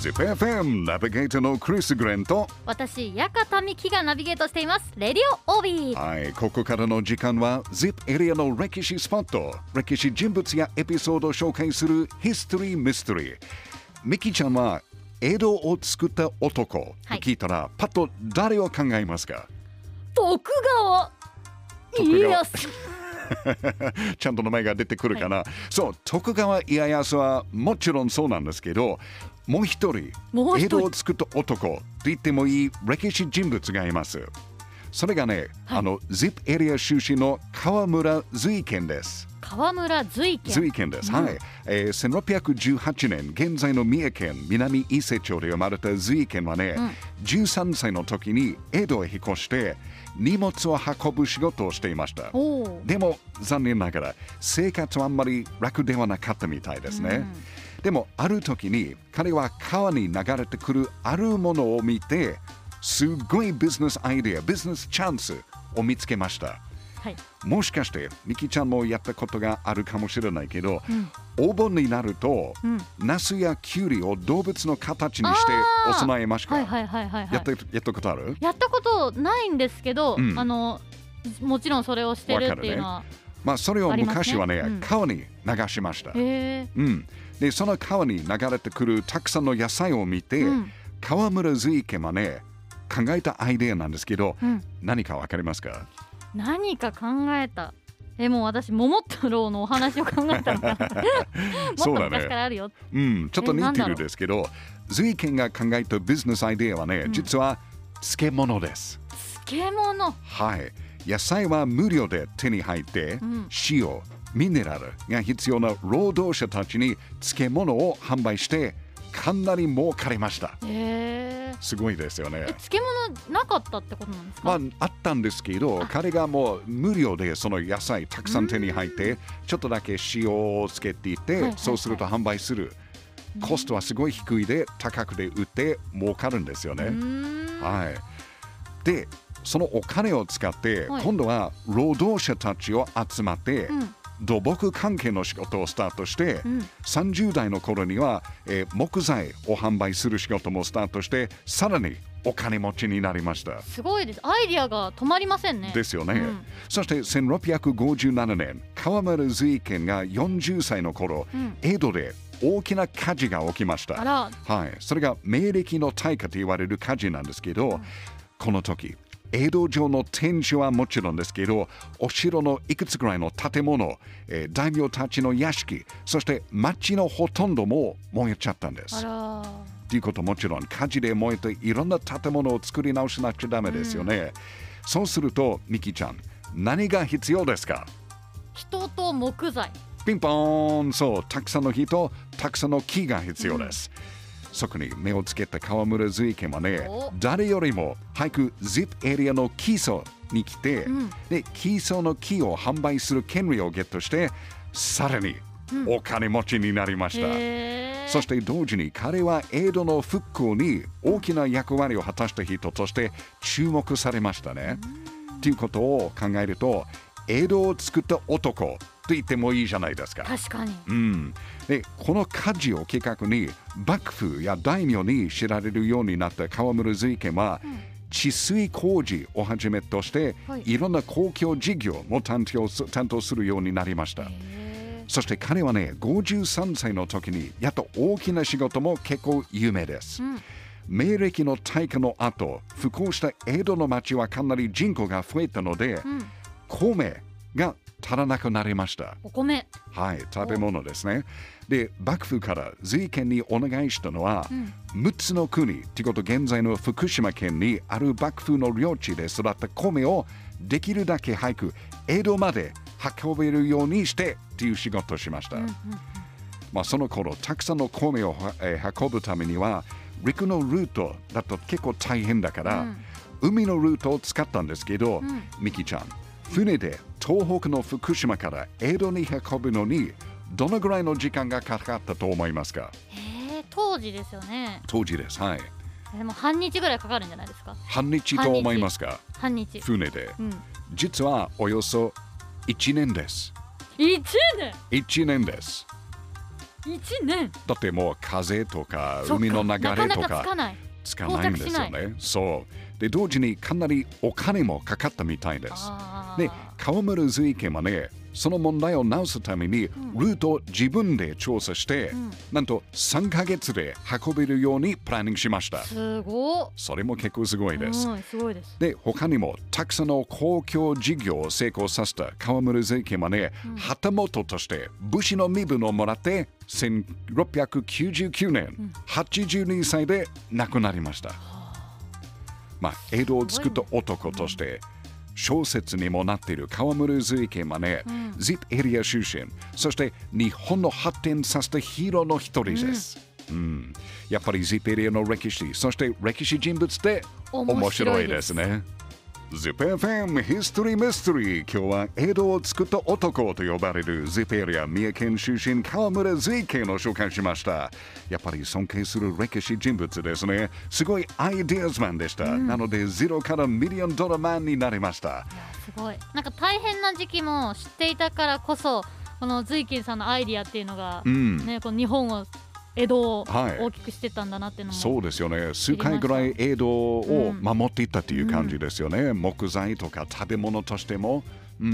ZIPFM ナビゲーターのクリス・グレンと私屋形美希がナビゲートしています。レディオオービー。はいここからの時間は ZIP エリアの歴史スポット。歴史人物やエピソードを紹介するヒストリー・ミステリーミキちゃんは江戸を作った男。と聞いたら、パッと誰を考えますか？徳川。家康。ちゃんと名前が出てくるかな、そう徳川家康はもちろんそうなんですけどもう一人もう一人。江戸を作った男と言ってもいい歴史人物がいます。それがね、あの ZIP エリア出身の川村随賢です。川村随賢。随賢です、うん。はい、えー、1618年現在の三重県南伊勢町で生まれた随賢はね、うん。13歳の時に江戸へ引っ越して荷物を運ぶ仕事をしていました。でも残念ながら生活はあんまり楽ではなかったみたいですね、でもある時に彼は川に流れてくるあるものを見てすごいビジネスアイデアビジネスチャンスを見つけました。はい。もしかしてミキちゃんもやったことがあるかもしれないけど、うん。お盆になると、うん。ナスやキュウリを動物の形にしてお供えますか、はいはいはいはいはい。やったやったことある？やったことないんですけど、うん。あのもちろんそれをしてるっていうのは、まあそれを昔はねうん。川に流しました、うん、でその川に流れてくるたくさんの野菜を見て、うん。川村随家はね考えたアイデアなんですけどうん。何かわかりますか？何か考えた。えもう私桃太郎のお話を考えたのかな。もっそうだね、うん、ちょっと似てるんですけど随家が考えたビジネスアイデアはね、うん。実は漬物です。漬物。はい。野菜は無料で手に入って、うん。塩ミネラルが必要な労働者たちに漬物を販売してかなり儲かりました。へえすごいですよね。え漬物なかったってことなんですか、まあ、あったんですけど彼がもう無料でその野菜たくさん手に入ってちょっとだけ塩をつけていて、そうすると販売する。コストはすごい低いで高くで売って儲かるんですようね、はい。でそのお金を使って、はい。今度は労働者たちを集まって、うん土木関係の仕事をスタートして、うん30代の頃には、えー木材を販売する仕事もスタートしてさらにお金持ちになりました。すごいです。アイディアが止まりませんね。ですよね、うん。そして1657年川村随賢が40歳の頃、うん。江戸で大きな火事が起きました。はい、それが明暦の大火と言われる火事なんですけど、この時江戸城の天守はもちろんですけどお城のいくつぐらいの建物、えー大名たちの屋敷そして町のほとんども燃えちゃったんです。ということもちろん火事で燃えていろんな建物を作り直しなくちゃダメですよね、そうするとミキちゃん何が必要ですか？人と木材。ピンポーン。そうたくさんの人たくさんの木が必要です、そこに目をつけた川村随家はね。お。誰よりも早く ZIP エリアの基礎に来て、うん。で基礎の木を販売する権利をゲットしてさらにお金持ちになりました、へえ。そして同時に彼は江戸の復興に大きな役割を果たした人として注目されましたね。ということを考えると江戸を作った男と言ってもいいじゃないですか。確かに。うん、でこの火事をきっかけに幕府や大名に知られるようになった川村随家は、治水工事をはじめとして、はい。い、ろんな公共事業も担当す担当するようになりました。そして彼はね、53歳の時にやっと大きな仕事も結構有名です。うん。明暦の大火の後、復興した江戸の町はかなり人口が増えたので、うん。米が足らなくなりました。お米はい、食べ物ですね。で、幕府から随権にお願いしたのは、うん6つの国、ということ現在の福島県にある幕府の領地で育った米をできるだけ早く江戸まで運べるようにしてという仕事をしました。うんうんまあ、その頃たくさんの米を、えー運ぶためには陸のルートだと結構大変だから、うん海のルートを使ったんですけど、うんミキちゃん船で東北の福島から江戸に運ぶのにどのぐらいの時間がかかったと思いますか？へえ当時ですよね。当時です。はい。でも半日ぐらいかかるんじゃないですか？半日と思いますか？半日。船で。うん。実はおよそ1年です。1年？1年です。1年？だってもう風とか海の流れとなかなかつかかない。つかないんですよね。そう。で、同時にかなりお金もかかったみたいです。あで、川村随家はね、その問題を直すために、ルートを自分で調査して、ん。なんと3ヶ月で運べるようにプランニングしました。すごっ。それも結構すごいです。うんすごいです。で、他にもたくさんの公共事業を成功させた川村随家はね、旗本として武士の身分をもらって、1699年、82歳で亡くなりました。まあ、江戸を作った男として、小説にもなっている川村随家はね、ZIP エリア出身、そして日本の発展させたヒーローの一人です。うんやっぱり ZIP エリアの歴史、そして歴史人物って面白いですね。ZIPFM History Mystery 今日は江戸を作った男と呼ばれる ZIP エリア三重県出身川村随家の紹介しました。やっぱり尊敬する歴史人物ですね。すごいアイデアズマンでした、なのでゼロからミリオンドラマンになりました。すごい。なんか大変な時期も知っていたからこそこのズイキンさんのアイディアっていうのが、うん。ねこの日本を江戸をはい大きくしてたんだなっていうのも、そうですよね。数回ぐらい江戸を守っていったという感じですよね、木材とか食べ物としても。うん。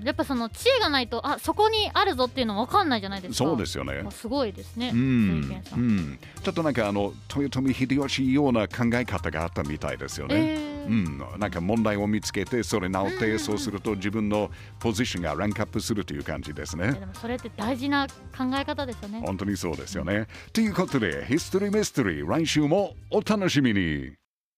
うん。やっぱその知恵がないとあそこにあるぞっていうの分かんないじゃないですか。そうですよね。すごいですね、うん。うん。ん、ちょっとなんかあの豊臣秀吉ような考え方があったみたいですよね。えーうん、なんか問題を見つけてそれ直って、うんそうすると自分のポジションがランクアップするという感じですね。でもそれって大事な考え方ですよね本当にそうですよね。ということで、ヒストリーミステリー来週もお楽しみに。